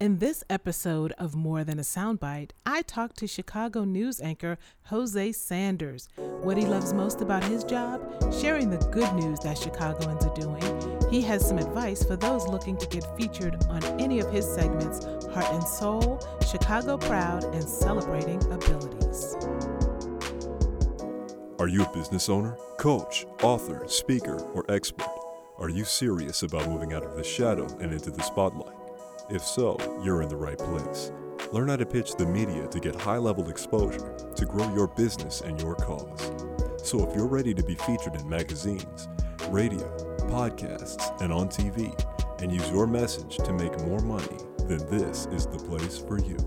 In this episode of More Than a Soundbite, I talked to Chicago news anchor Hosea Sanders. What he loves most about his job? Sharing the good news that Chicagoans are doing. He has some advice for those looking to get featured on any of his segments Heart and Soul, Chicago Proud, and Celebrating Abilities. Are you a business owner, coach, author, speaker, or expert? Are you serious about moving out of the shadow and into the spotlight? If so, you're in the right place. Learn how to pitch the media to get high level exposure to grow your business and your cause. So if you're ready to be featured in magazines, radio, podcasts, and on TV, and use your message to make more money, then this is the place for you.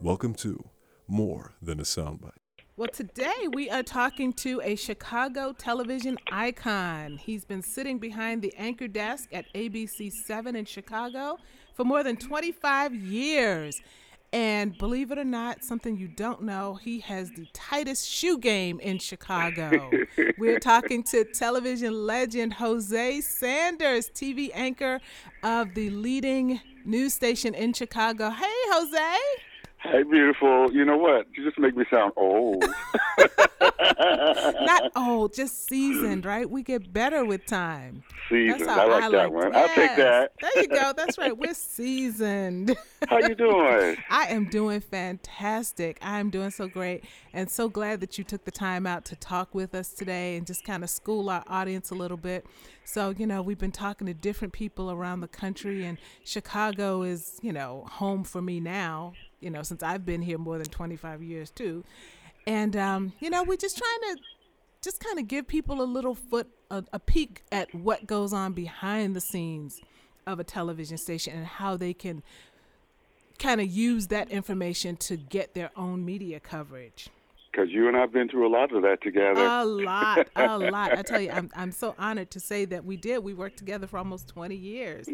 Welcome to More Than a Soundbite. Well, today we are talking to a Chicago television icon. He's been sitting behind the anchor desk at ABC 7 in Chicago for more than 25 years. And believe it or not, something you don't know, he has the tightest shoe game in Chicago. We're talking to television legend Hosea Sanders, TV anchor of the leading news station in Chicago. Hey, Hosea. Hey, beautiful. You know what? You just make me sound old. Not old, just seasoned, right? We get better with time. Seasoned. I like I that like, one. Yes. I'll take that. There you go. That's right. We're seasoned. How you doing? I am doing fantastic. I am doing so great and so glad that you took the time out to talk with us today and just kind of school our audience a little bit. So, you know, we've been talking to different people around the country and Chicago is, you know, home for me now, you know, since I've been here more than 25 years too. And, um, you know, we're just trying to just kind of give people a little foot, a, a peek at what goes on behind the scenes of a television station and how they can kind of use that information to get their own media coverage. Because you and I've been through a lot of that together. A lot, a lot. I tell you, I'm I'm so honored to say that we did. We worked together for almost 20 years.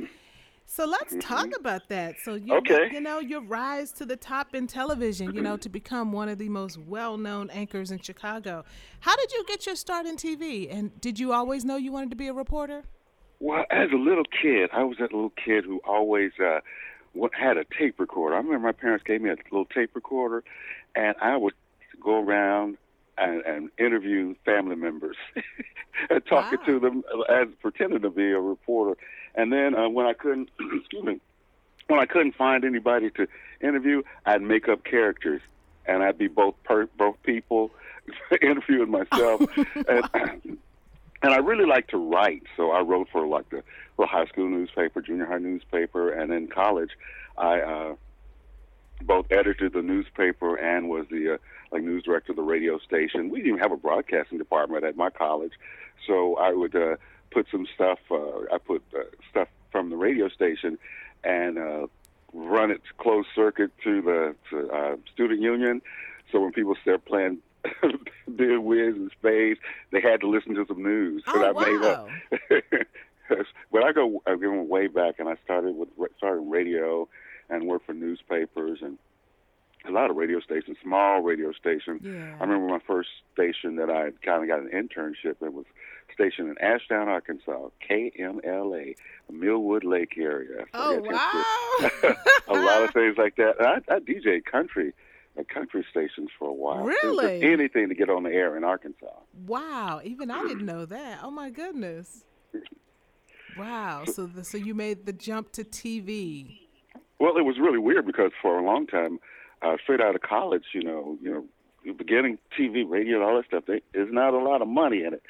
So let's mm-hmm. talk about that. So you, okay. you know, your rise to the top in television, you know, to become one of the most well-known anchors in Chicago. How did you get your start in TV? And did you always know you wanted to be a reporter? Well, as a little kid, I was that little kid who always uh, had a tape recorder. I remember my parents gave me a little tape recorder, and I would go around and, and interview family members and talking wow. to them as pretending to be a reporter. And then uh, when I couldn't, excuse me, when I couldn't find anybody to interview, I'd make up characters, and I'd be both per, both people interviewing myself. and, and I really like to write, so I wrote for like the, the high school newspaper, junior high newspaper, and in college, I uh, both edited the newspaper and was the uh, like news director of the radio station. We didn't even have a broadcasting department at my college, so I would uh, put some stuff. Uh, I put uh, stuff from the radio station and uh, run it closed circuit to the to, uh, student union. So when people start playing Bid Whist and Spades, they had to listen to some news that oh, I made wow. up. but I go I go way back, and I started with started radio and worked for newspapers and a lot of radio stations, small radio stations. Yeah. I remember my first station that I kind of got an internship. It was stationed in Ashdown, Arkansas, KMLA, Millwood Lake area. Oh wow! a lot of things like that. I, I DJ country at country stations for a while. Really? Anything to get on the air in Arkansas. Wow! Even I didn't know that. Oh my goodness! Wow! So the, so you made the jump to TV. Well, it was really weird because for a long time uh, straight out of college, you know, you know, beginning TV, radio, all that stuff, there is not a lot of money in it.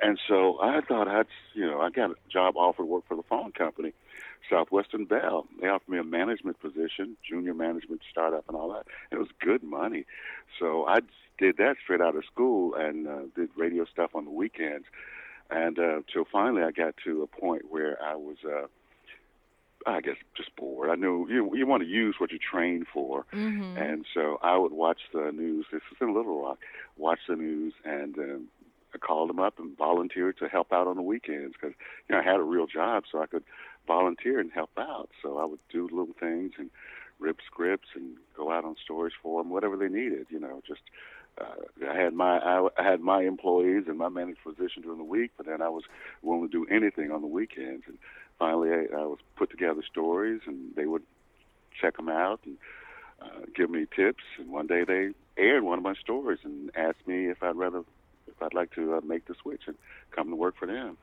And so I thought I'd, you know, I got a job offer to work for the phone company, Southwestern Bell. They offered me a management position, junior management startup and all that. It was good money. So I did that straight out of school and uh, did radio stuff on the weekends. And uh, till finally I got to a point where I was, uh, I guess just bored. I knew you you want to use what you train for, mm-hmm. and so I would watch the news. This was in Little Rock. Watch the news, and um, I called them up and volunteered to help out on the weekends because you know I had a real job, so I could volunteer and help out. So I would do little things and rip scripts and go out on stories for them, whatever they needed. You know, just uh, I had my I, I had my employees and my managed position during the week, but then I was willing to do anything on the weekends and finally I, I was put together stories, and they would check them out and uh, give me tips. And one day they aired one of my stories and asked me if I'd rather if I'd like to uh, make the switch and come to work for them.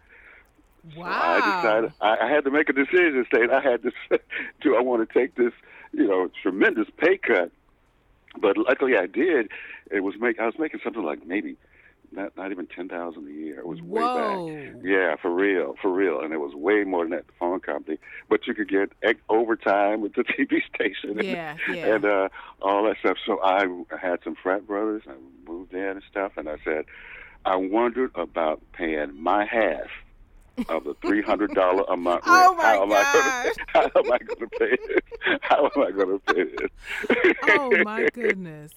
Wow. So I decided I, I had to make a decision. State I had to do I want to take this, you know, tremendous pay cut? But luckily I did. It was make I was making something like maybe not not even ten thousand a year. It was way back. Yeah, for real, for real, and it was way more than that the phone company. But you could get ex- overtime with the TV station. Yeah, and, yeah. and uh, all that stuff. So I had some frat brothers. I moved in and stuff, and I said, I wondered about paying my half of the three hundred dollar a month rent. Oh, my how am I gonna, how am I going to pay it? How am I going to pay it? oh my goodness.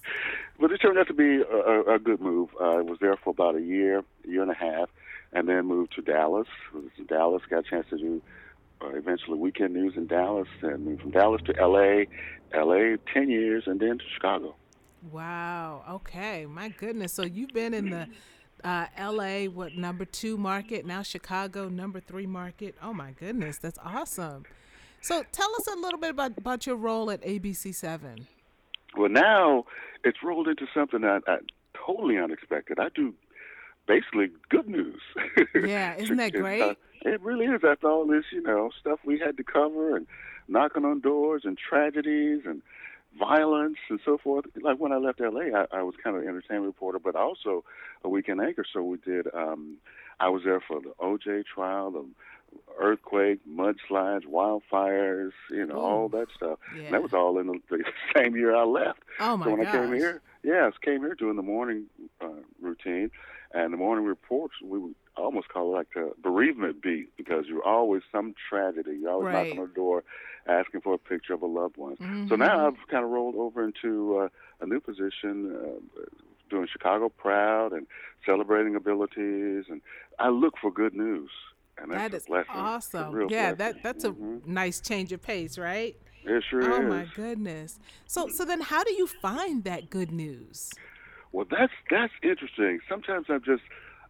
But it turned out to be a, a, a good move. Uh, I was there for about a year, year and a half, and then moved to Dallas. In Dallas, got a chance to do uh, eventually weekend news in Dallas, and moved from Dallas to L.A., L.A. ten years, and then to Chicago. Wow. Okay. My goodness. So you've been in the uh, L.A. what number two market now Chicago number three market. Oh my goodness, that's awesome. So tell us a little bit about about your role at ABC Seven. Well, now it's rolled into something that I, totally unexpected. I do basically good news. Yeah, isn't that uh, great? it really is. After all this, you know, stuff we had to cover and knocking on doors and tragedies and violence and so forth. Like when I left LA, I, I was kind of an entertainment reporter, but also a weekend anchor. So we did. um I was there for the OJ trial, the earthquake, mudslides, wildfires, you know, all that stuff. Yeah. And that was all in the, the same year I left. Oh my God. so when gosh. I came here, yes, came here doing the morning uh, routine, and the morning reports we would almost call it like a bereavement beat because you're always some tragedy. You're always Right. knocking on the door, asking for a picture of a loved one. So Mhm. now I've kind of rolled over into uh, a new position, uh, doing Chicago Proud and celebrating abilities, and I look for good news. And that's That a is. Awesome. Yeah, blessing. that that's a Mhm. nice change of pace, right? It sure oh is. my goodness. So so then how do you find that good news? Well, that's that's interesting. Sometimes I'm just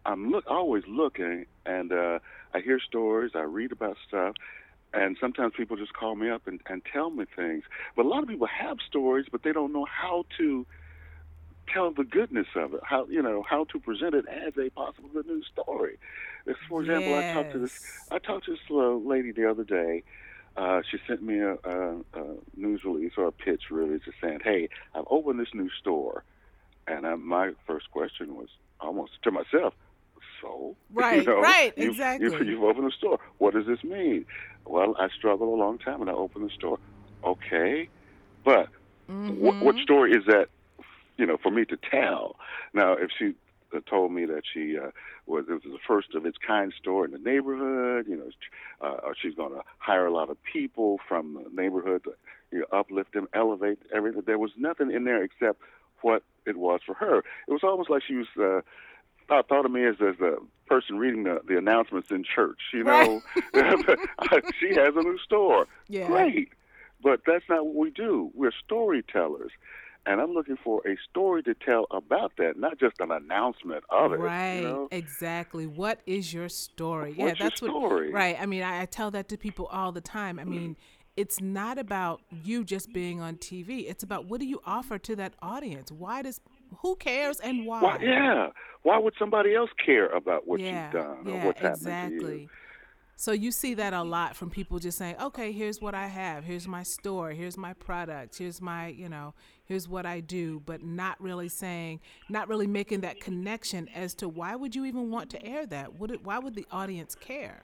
I'm look always looking, and uh, I hear stories, I read about stuff, and sometimes people just call me up and, and tell me things. But a lot of people have stories, but they don't know how to tell the goodness of it. How you know how to present it as a possible good news story. For example, I talked to this I talked to this uh, lady the other day. Uh, she sent me a, a, a news release or a pitch, really, just saying, "Hey, I've opened this new store," and I, my first question was almost to myself, "So, Right, you know, right, you've, exactly. You've, you've opened a store. What does this mean?" Well, I struggled a long time, and I opened the store. Okay, but what, what Mhm. story is that? You know, for me to tell. Now, if she uh, told me that she uh, was it was the first of its kind store in the neighborhood, you know, uh, or she's going to hire a lot of people from the neighborhood to you know, uplift them, elevate everything. There was nothing in there except what it was for her. It was almost like she was. Uh, thought, thought of me as, as a person reading the, the announcements in church. You know, she has a new store. Yeah. Great, but that's not what we do. We're storytellers, and I'm looking for a story to tell about that, not just an announcement of it. Right, You know? exactly. What is your story? What's yeah, your that's story? what. Right. I mean, I, I tell that to people all the time. I mean, it's not about you just being on TV. It's about what do you offer to that audience? Why does who cares and why? Why, yeah. Why would somebody else care about what yeah, you've done yeah, or what's happening exactly. to you? So you see that a lot from people just saying, "Okay, here's what I have. Here's my store. Here's my product. Here's my, you know, here's what I do," but not really saying, not really making that connection as to why would you even want to air that? Would it, why would the audience care?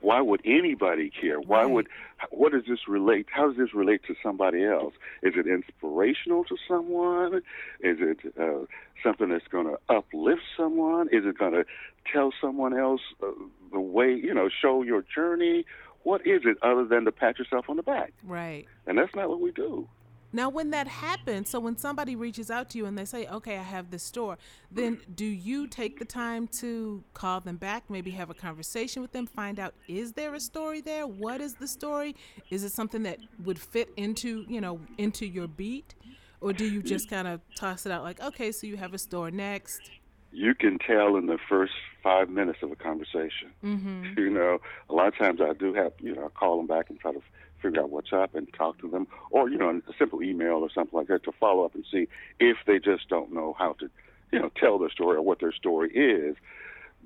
Why would anybody care? Why Right. would what does this relate? How does this relate to somebody else? Is it inspirational to someone? Is it uh, something that's going to uplift someone? Is it going to tell someone else uh, the way you know, show your journey? What is it other than to pat yourself on the back? Right. And that's not what we do. Now, when that happens, so when somebody reaches out to you and they say, "Okay, I have this store," then do you take the time to call them back, maybe have a conversation with them, find out is there a story there? What is the story? Is it something that would fit into you know into your beat, or do you just kind of toss it out like, "Okay, so you have a store next"? you can tell in the first five minutes of a conversation. Mm-hmm. You know, a lot of times I do have, you know, I call them back and try to figure out what's up and talk to them, or you know, a simple email or something like that to follow up and see if they just don't know how to, you know, tell their story or what their story is.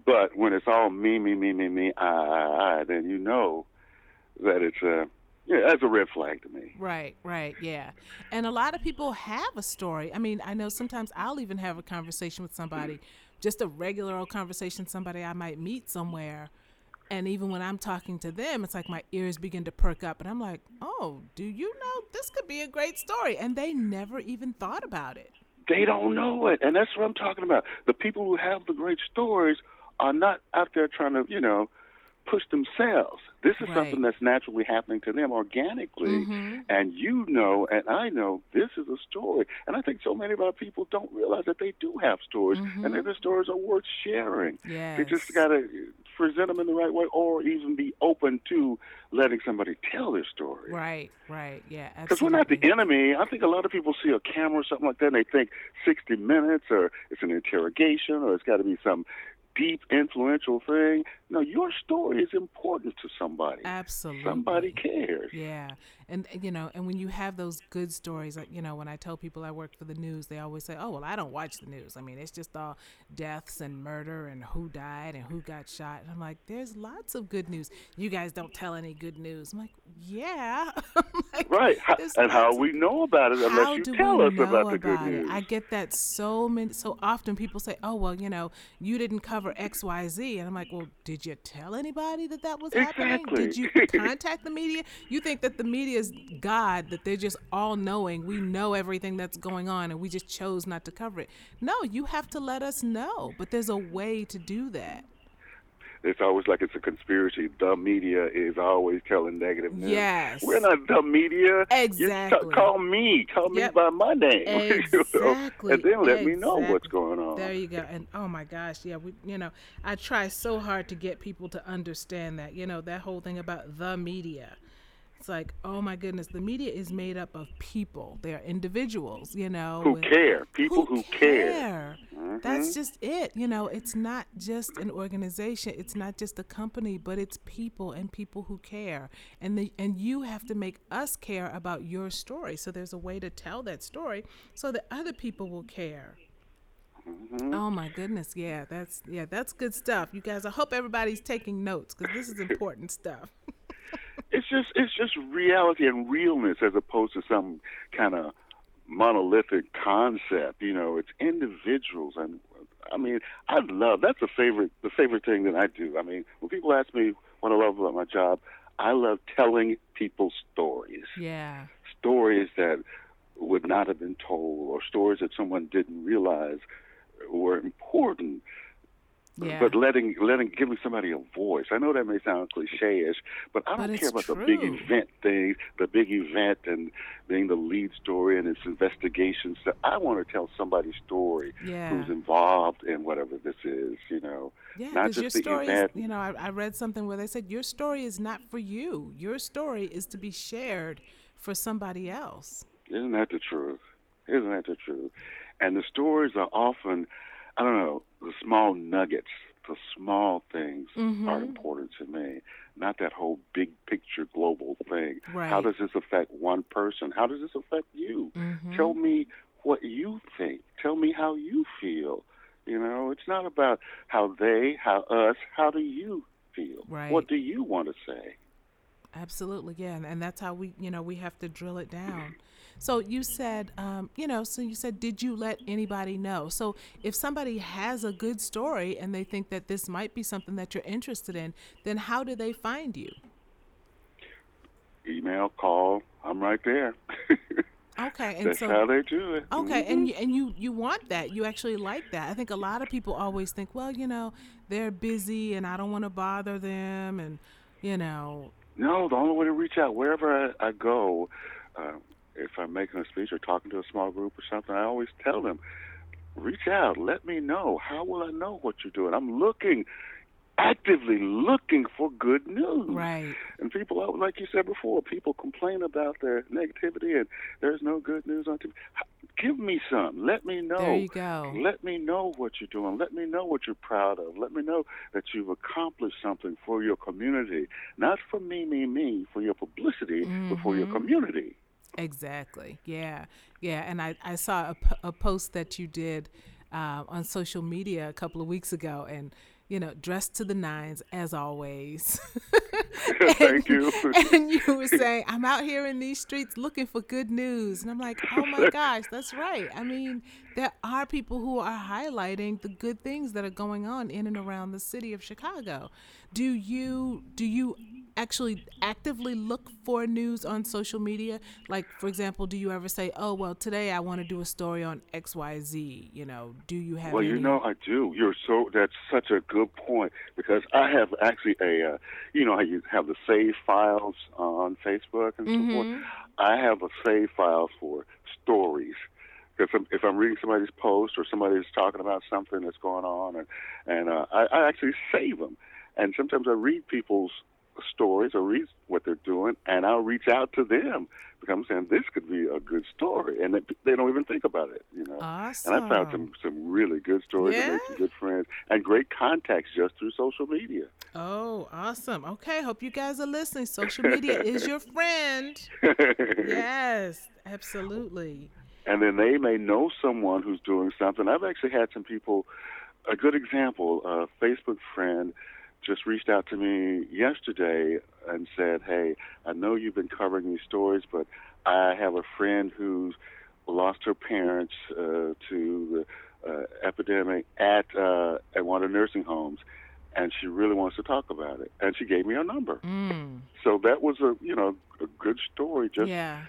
But when it's all me, me, me, me, me, I, I, I, then you know that it's a yeah, that's a red flag to me. Right, right, yeah. And a lot of people have a story. I mean, I know sometimes I'll even have a conversation with somebody, just a regular old conversation, somebody I might meet somewhere. And even when I'm talking to them, it's like my ears begin to perk up. And I'm like, oh, do you know this could be a great story? And they never even thought about it. They don't know it. And that's what I'm talking about. The people who have the great stories are not out there trying to, you know, push themselves. This is Right. something that's naturally happening to them organically. Mm-hmm. And you know, and I know, this is a story. And I think so many of our people don't realize that they do have stories and that their stories are worth sharing. Yes. They just got to present them in the right way or even be open to letting somebody tell their story. Right, right, yeah. Because we're not the enemy. I think a lot of people see a camera or something like that and they think 60 minutes or it's an interrogation or it's got to be some deep, influential thing. No, your story is important to somebody. Absolutely. Somebody cares. Yeah, and you know, and when you have those good stories, like you know, when I tell people I work for the news, they always say, "Oh, well, I don't watch the news. I mean, it's just all deaths and murder and who died and who got shot." And I'm like, "There's lots of good news. You guys don't tell any good news." I'm like, "Yeah." I'm like, Right. And how we know about it unless how you do tell we us know about the good about it? news. I get that so many so often people say, "Oh, well, you know, you didn't cover XYZ." And I'm like, "Well, did you tell anybody that that was happening? Did you contact the media? You think that the media is God, that they're just all knowing. We know everything that's going on and we just chose not to cover it. No, you have to let us know, but there's a way to do that. It's always like it's a conspiracy. The media is always telling negative news. Yes. We're not the media. You Exactly. t- call me. Call me by my name. you know, Exactly. and then let me know what's going on. There you go. And oh my gosh, yeah, we you know, I try so hard to get people to understand that. You know, that whole thing about the media. It's like, oh my goodness, the media is made up of people. They are individuals, you know. who with- care? People who, care. care. That's mm-hmm. just it. You know, it's not just an organization. It's not just a company, but it's people and people who care. And the, and you have to make us care about your story. So there's a way to tell that story so that other people will care. Mm-hmm. Oh my goodness, yeah, that's yeah, that's good stuff. You guys, I hope everybody's taking notes because this is important stuff. It's just it's just reality and realness as opposed to some kind of monolithic concept. You know, it's individuals, and I mean, I love that's a favorite the favorite thing that I do. I mean, when people ask me what I love about my job, I love telling people stories, Yeah, stories that would not have been told, or stories that someone didn't realize were important. Yeah. But letting letting giving somebody a voice. I know that may sound cliche-ish, but I But don't it's care about the big event thing, the big event and being the lead story and its investigation stuff. I want to tell somebody's story Yeah. who's involved in whatever this is, you know. Yeah, Not because your just the story is, event. you know, I, I read something where they said your story is not for you. Your story is to be shared for somebody else. Isn't that the truth? Isn't that the truth? And the stories are often, I don't know, the small nuggets, the small things Mm-hmm. are important to me, not that whole big picture global thing. How does this affect one person? How does this affect you? Mm-hmm. Tell me what you think. Tell me how you feel. You know, it's not about how they, how us, how do you feel? Right. What do you want to say? Absolutely, yeah, and, and that's how we, you know, we have to drill it down. So you said, um, you know, so you said, did you let anybody know? So if somebody has a good story and they think that this might be something that you're interested in, then how do they find you? Email, call, I'm right there. Okay, and That's so how they do it. Okay, and you, and you you want that. You actually like that. I think a lot of people always think, well, you know, they're busy and I don't want to bother them, and you know, No, the only way to reach out wherever I, I go, uh, if I'm making a speech or talking to a small group or something, I always tell them, reach out, let me know. How will I know what you're doing? I'm looking, actively looking for good news. right? And people, like you said before, people complain about their negativity and there's no good news on TV. Give me some. Let me know. There you go. Let me know what you're doing. Let me know what you're proud of. Let me know that you've accomplished something for your community, not for me, me, me, for your publicity, mm-hmm. but for your Mm-hmm. community. Exactly. Yeah. Yeah. And I, I saw a, p- a post that you did uh, on social media a couple of weeks ago, and you know, dressed to the nines as always. Thank you. and you were saying, I'm out here in these streets looking for good news. And I'm like, oh my gosh, that's right. I mean, there are people who are highlighting the good things that are going on in and around the city of Chicago. Do you do you actually actively look for news on social media? Like, for example, do you ever say, "Oh, well, today I want to do a story on X, Y, Z"? You know, do you have? Well, any... you know, I do. You're so that's such a good point because I have actually a, uh, you know, how you have the save files on Facebook and mm-hmm. so forth. I have a save file for stories. If I'm, if I'm reading somebody's post or somebody's talking about something that's going on, and and uh, I, I actually save them. And sometimes I read people's stories or read what they're doing, and I'll reach out to them because I'm saying this could be a good story, and they, they don't even think about it, you know. Awesome. And I found some some really good stories yeah. and made some good friends and great contacts just through social media. Oh, awesome. Okay, hope you guys are listening. Social media is your friend. yes, absolutely. And then they may know someone who's doing something. I've actually had some people. A good example, a Facebook friend just reached out to me yesterday and said, "Hey, I know you've been covering these stories, but I have a friend who's lost her parents uh, to the uh, epidemic at uh, at one of the nursing homes, and she really wants to talk about it. And she gave me her number. Mm. So that was a you know a good story just yeah.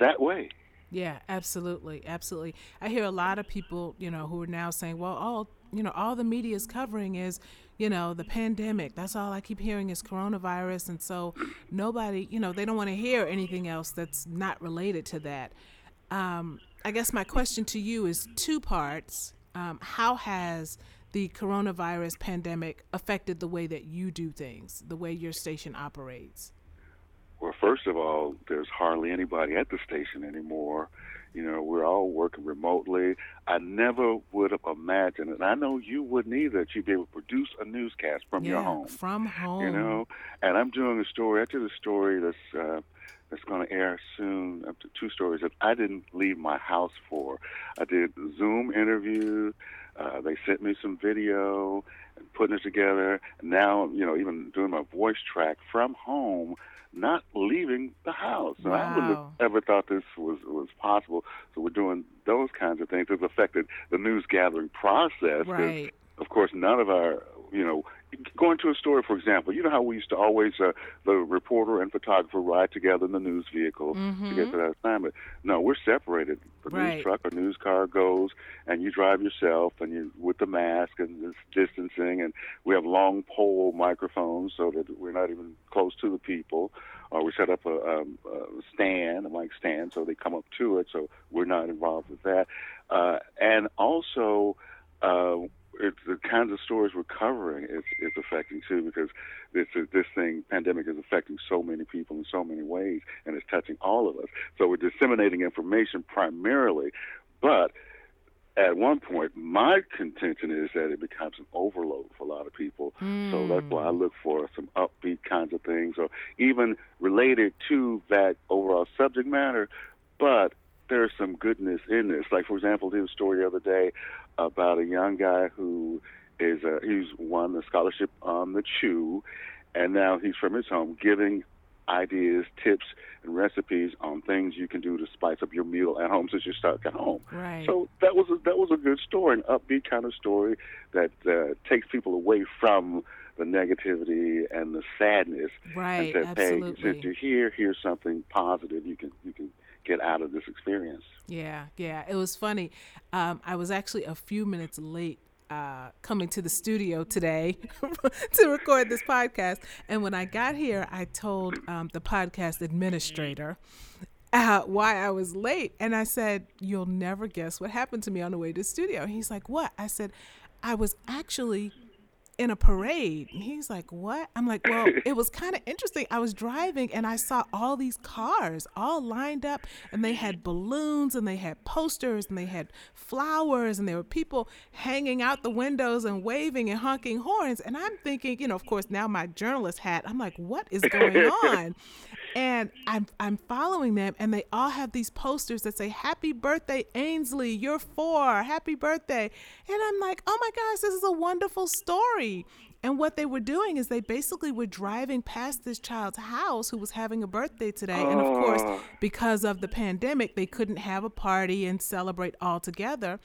that way. Yeah, absolutely, absolutely. I hear a lot of people, you know, who are now saying, "Well, all you know, all the media is covering is." You know, the pandemic. That's all I keep hearing is coronavirus. And so nobody, you know, they don't want to hear anything else that's not related to that. Um, I guess my question to you is two parts. Um, how has the coronavirus pandemic affected the way that you do things, the way your station operates? Well, first of all, there's hardly anybody at the station anymore. You know, we're all working remotely. I never would have imagined, and I know you wouldn't either, that you'd be able to produce a newscast from yeah, your home. From home. You know, and I'm doing a story. I did a story that's uh, that's going to air soon. Up to two stories that I didn't leave my house for. I did Zoom interview. Uh, they sent me some video putting it together. And now, you know, even doing my voice track from home not leaving the house. Wow. I wouldn't have ever thought this was was possible. So we're doing those kinds of things. It's affected the news gathering process. Right. Of course, none of our, you know, going to a story, for example, you know how we used to always, uh, the reporter and photographer ride together in the news vehicle mm-hmm. to get to that assignment. No, we're separated. The right. news truck or news car goes, and you drive yourself, and you with the mask and this distancing, and we have long pole microphones so that we're not even close to the people. Or we set up a, um, a stand, a mic stand, so they come up to it, so we're not involved with that. Uh, and also, uh, it's the kinds of stories we're covering is, is affecting too because this this thing pandemic is affecting so many people in so many ways and it's touching all of us. So we're disseminating information primarily, but at one point, my contention is that it becomes an overload for a lot of people. Mm. So that's why I look for some upbeat kinds of things, or even related to that overall subject matter, but there's some goodness in this. Like, for example, there was a story the other day about a young guy who is uh, he's won the scholarship on the Chew, and now he's from his home giving ideas, tips, and recipes on things you can do to spice up your meal at home since you're stuck at home. Right. So that was a, that was a good story, an upbeat kind of story that uh, takes people away from the negativity and the sadness. Right. And says, Absolutely. Hey, since you're here, here's something positive you can you can get out of this experience. Yeah, yeah. It was funny. Um, I was actually a few minutes late uh, coming to the studio today to record this podcast. And when I got here, I told um, the podcast administrator uh, why I was late. And I said, You'll never guess what happened to me on the way to the studio. He's like, What? I said, I was actually in a parade. And he's like, What? I'm like, Well, it was kind of interesting. I was driving and I saw all these cars all lined up and they had balloons and they had posters and they had flowers and there were people hanging out the windows and waving and honking horns. And I'm thinking, you know, of course, now my journalist hat, I'm like, What is going on? And I'm I'm following them, and they all have these posters that say "Happy Birthday, Ainsley, you're four, Happy Birthday," and I'm like, "Oh my gosh, this is a wonderful story." And what they were doing is they basically were driving past this child's house who was having a birthday today, and of course, Oh. because of the pandemic, they couldn't have a party and celebrate all together.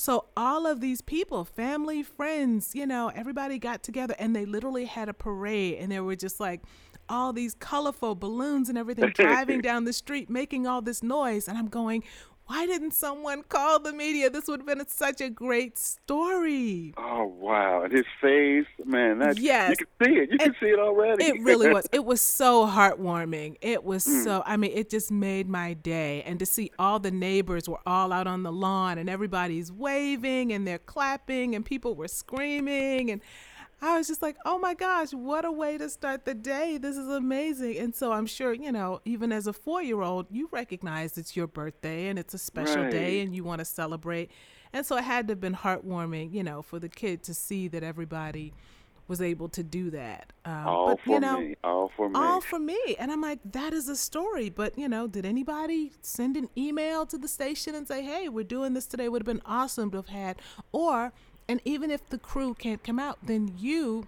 So all of these people, family, friends, you know, everybody got together and they literally had a parade and there were just like all these colorful balloons and everything driving down the street making all this noise. And I'm going, why didn't someone call the media? This would have been such a great story. Oh wow! And his face, man, that Yes. you can see it. You can see it already. It really was. It was so heartwarming. It was Hmm. so, I mean, it just made my day. And to see all the neighbors were all out on the lawn and everybody's waving and they're clapping and people were screaming. And I was just like, oh my gosh, what a way to start the day. This is amazing. And so I'm sure, you know, even as a four year old, you recognize it's your birthday and it's a special day and you want to celebrate. And so it had to have been heartwarming, you know, for the kid to see that everybody was able to do that. Um, all but for you know, me. All for me. all for me. And I'm like, that is a story. But you know, did anybody send an email to the station and say, hey, we're doing this today? Would have been awesome to have had. Or, and even if the crew can't come out, then you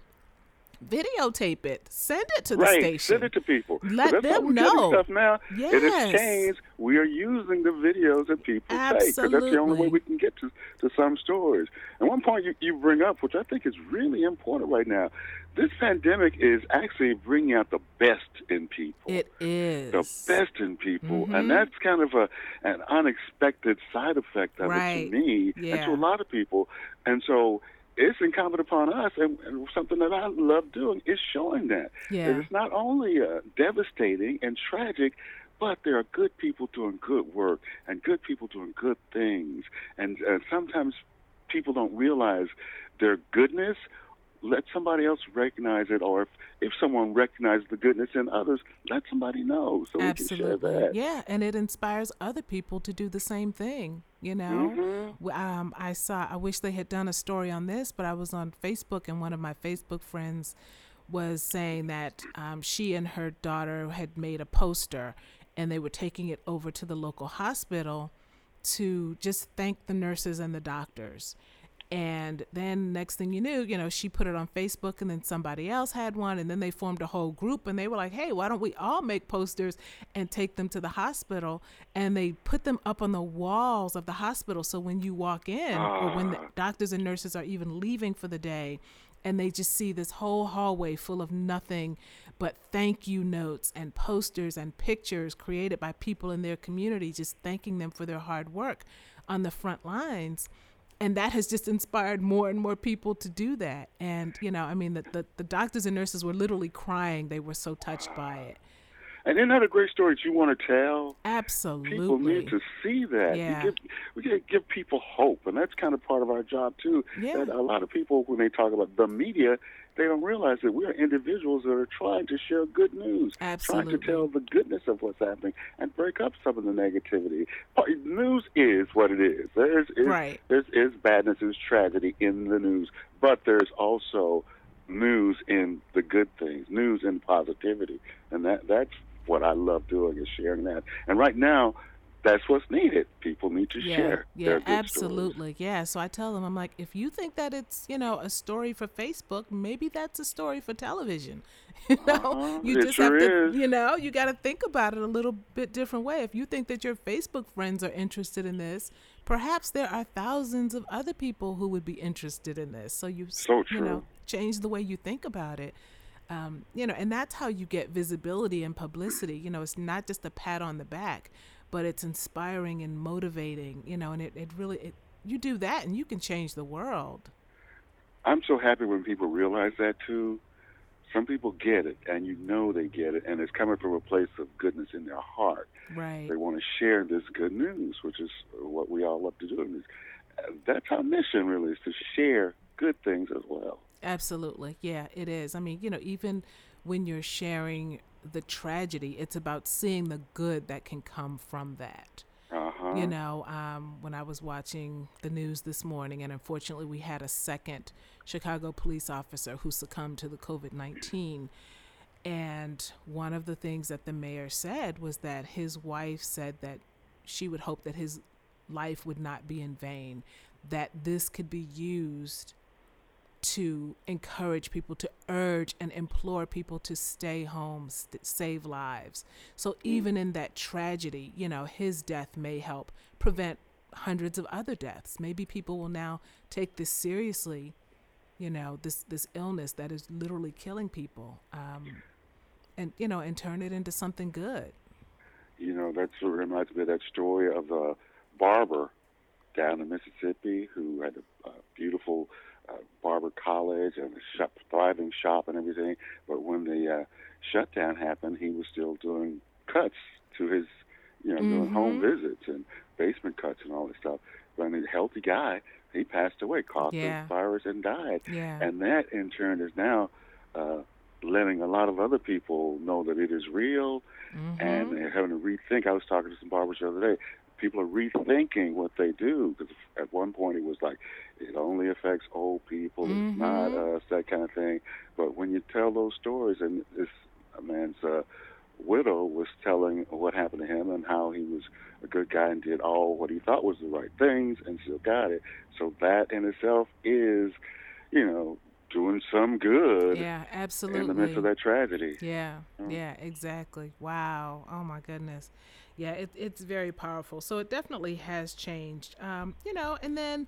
videotape it, send it to the right. station. Send it to people. Let them know. Stuff now. It Yes. has changed. We are using the videos that people take because that's the only Absolutely. way we can get to, to some stories. And one point you, you bring up, which I think is really important right now, this pandemic is actually bringing out the best in people. It is. the best in people, Mhm. and that's kind of a an unexpected side effect of Right. it to me and Yeah. to a lot of people. And so it's incumbent upon us, and, and something that I love doing is showing that. Yeah. it's not only uh, devastating and tragic, but there are good people doing good work and good people doing good things. And uh, sometimes people don't realize their goodness. Let somebody else recognize it, or if, if someone recognizes the goodness in others, let somebody know so we can share Absolutely. that. Yeah, and it inspires other people to do the same thing, you know? Mhm. Um, I saw, I wish they had done a story on this, but I was on Facebook and one of my Facebook friends was saying that um, she and her daughter had made a poster and they were taking it over to the local hospital to just thank the nurses and the doctors. And then next thing you knew, you know, she put it on Facebook and then somebody else had one and then they formed a whole group and they were like, "Hey, why don't we all make posters and take them to the hospital?" And they put them up on the walls of the hospital so when you walk in or when the Ah. doctors and nurses are even leaving for the day and they just see this whole hallway full of nothing but thank you notes and posters and pictures created by people in their community just thanking them for their hard work on the front lines and that has just inspired more and more people to do that and you know i mean the, the, the doctors and nurses were literally crying they were so touched by it And isn't that a great story that you want to tell? absolutely People need to see that. Yeah. give, we to give people hope, and that's kind of part of our job too. Yeah. That a lot of people, when they talk about the media, they don't realize that we're individuals that are trying to share good news, trying to tell the goodness of what's happening, and break up some of the negativity. News is what it is. There's is, Right. there's is badness, there's tragedy in the news, but there's also news in the good things, news in positivity, and that that's what I love doing is sharing that. And right now, that's what's needed. People need to yeah, share yeah, their good stories. absolutely. Yeah. So I tell them, I'm like, if you think that it's, you know, a story for Facebook, maybe that's a story for television. You know, Uh-huh. you It just sure have to, is. you know, you got to think about it a little bit different way. If you think that your Facebook friends are interested in this, perhaps there are thousands of other people who would be interested in this. So you, So you know, change the way you think about it. Um, you know, and that's how you get visibility and publicity. You know, it's not just a pat on the back, but it's inspiring and motivating. You know, and it, it really it, you do that and you can change the world. I'm so happy when people realize that too. Some people get it, and you know they get it, and it's coming from a place of goodness in their heart. Right. They want to share this good news, which is what we all love to do. And uh, that's our mission, really, is to share good things as well. Absolutely. Yeah, it is. I mean, you know, even when you're sharing the tragedy, it's about seeing the good that can come from that. Uh-huh. You know, um, when I was watching the news this morning, and unfortunately, we had a second Chicago police officer who succumbed to the COVID 19. And one of the things that the mayor said was that his wife said that she would hope that his life would not be in vain, that this could be used to encourage people, to urge and implore people to stay home, st- save lives. So even in that tragedy, you know, his death may help prevent hundreds of other deaths. Maybe people will now take this seriously, you know, this this illness that is literally killing people, um, and you know, and turn it into something good. You know, that sort of reminds me of that story of a barber down in Mississippi who had a, a beautiful uh, barber college and a shop, thriving shop and everything. But when the uh, shutdown happened, he was still doing cuts to his, you know, doing home visits and basement cuts and all this stuff. But a healthy guy, he passed away, caught Yeah. the virus and died. Yeah. And that, in turn, is now uh, letting a lot of other people know that it is real Mm-hmm. and they're having to rethink. I was talking to some barbers the other day. People are rethinking what they do because at one point it was like it only affects old people, it's not us, that kind of thing. But when you tell those stories, and this man's uh, widow was telling what happened to him and how he was a good guy and did all what he thought was the right things and still got it. So that in itself is, you know, doing some good yeah, absolutely. in the midst of that tragedy. Yeah, yeah, exactly. Wow. Oh my goodness. Yeah, it, it's very powerful. So it definitely has changed. Um, you know, and then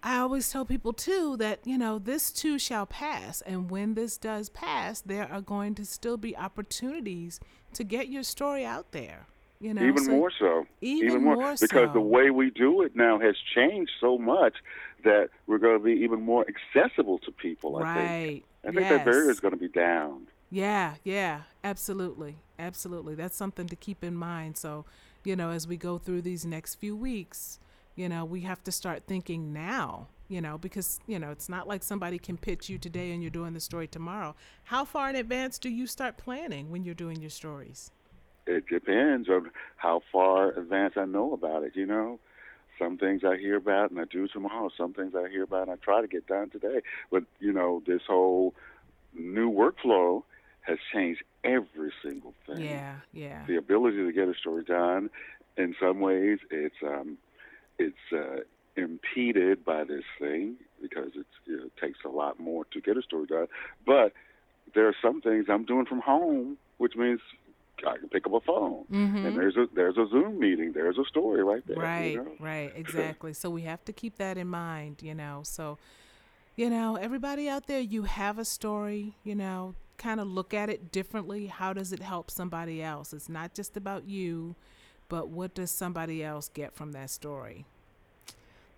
I always tell people too that, you know, this too shall pass. And when this does pass, there are going to still be opportunities to get your story out there. You know, even so- more so. Even more, more because the way we do it now has changed so much that we're going to be even more accessible to people. I think. I think that barrier is going to be down. Yeah, yeah, absolutely. Absolutely. That's something to keep in mind. So, you know, as we go through these next few weeks, you know, we have to start thinking now, you know, because, you know, it's not like somebody can pitch you today and you're doing the story tomorrow. How far in advance do you start planning when you're doing your stories? It depends on how far advance I know about it. You know, some things I hear about and I do tomorrow. Some things I hear about and I try to get done today. But you know, this whole new workflow has changed every single thing. Yeah, yeah. the ability to get a story done. In some ways, it's um, it's uh, impeded by this thing because it's, you know, it takes a lot more to get a story done. But there are some things I'm doing from home, which means I can pick up a phone and there's a there's a Zoom meeting. There's a story right there. you Right, know? right, exactly. so we have to keep that in mind, you know. So, you know, everybody out there, you have a story, you know, kind of look at it differently. How does it help somebody else? It's not just about you, but what does somebody else get from that story?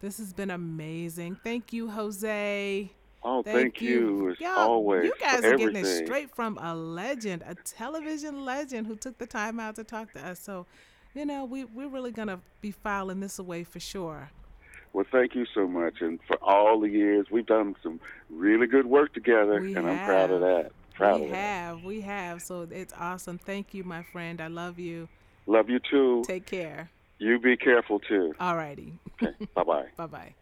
This has been amazing. Thank you, Hosea. Oh, thank, you, as Y'all, always. You guys are getting it straight from a legend, a television legend who took the time out to talk to us. So, you know, we, we're really going to be filing this away for sure. Well, thank you so much, and for all the years we've done some really good work together, We and I'm proud of that. Proud we have, we have. So it's awesome. Thank you, my friend. I love you. Love you too. Take care. You be careful too. All righty. Okay. bye bye. Bye bye.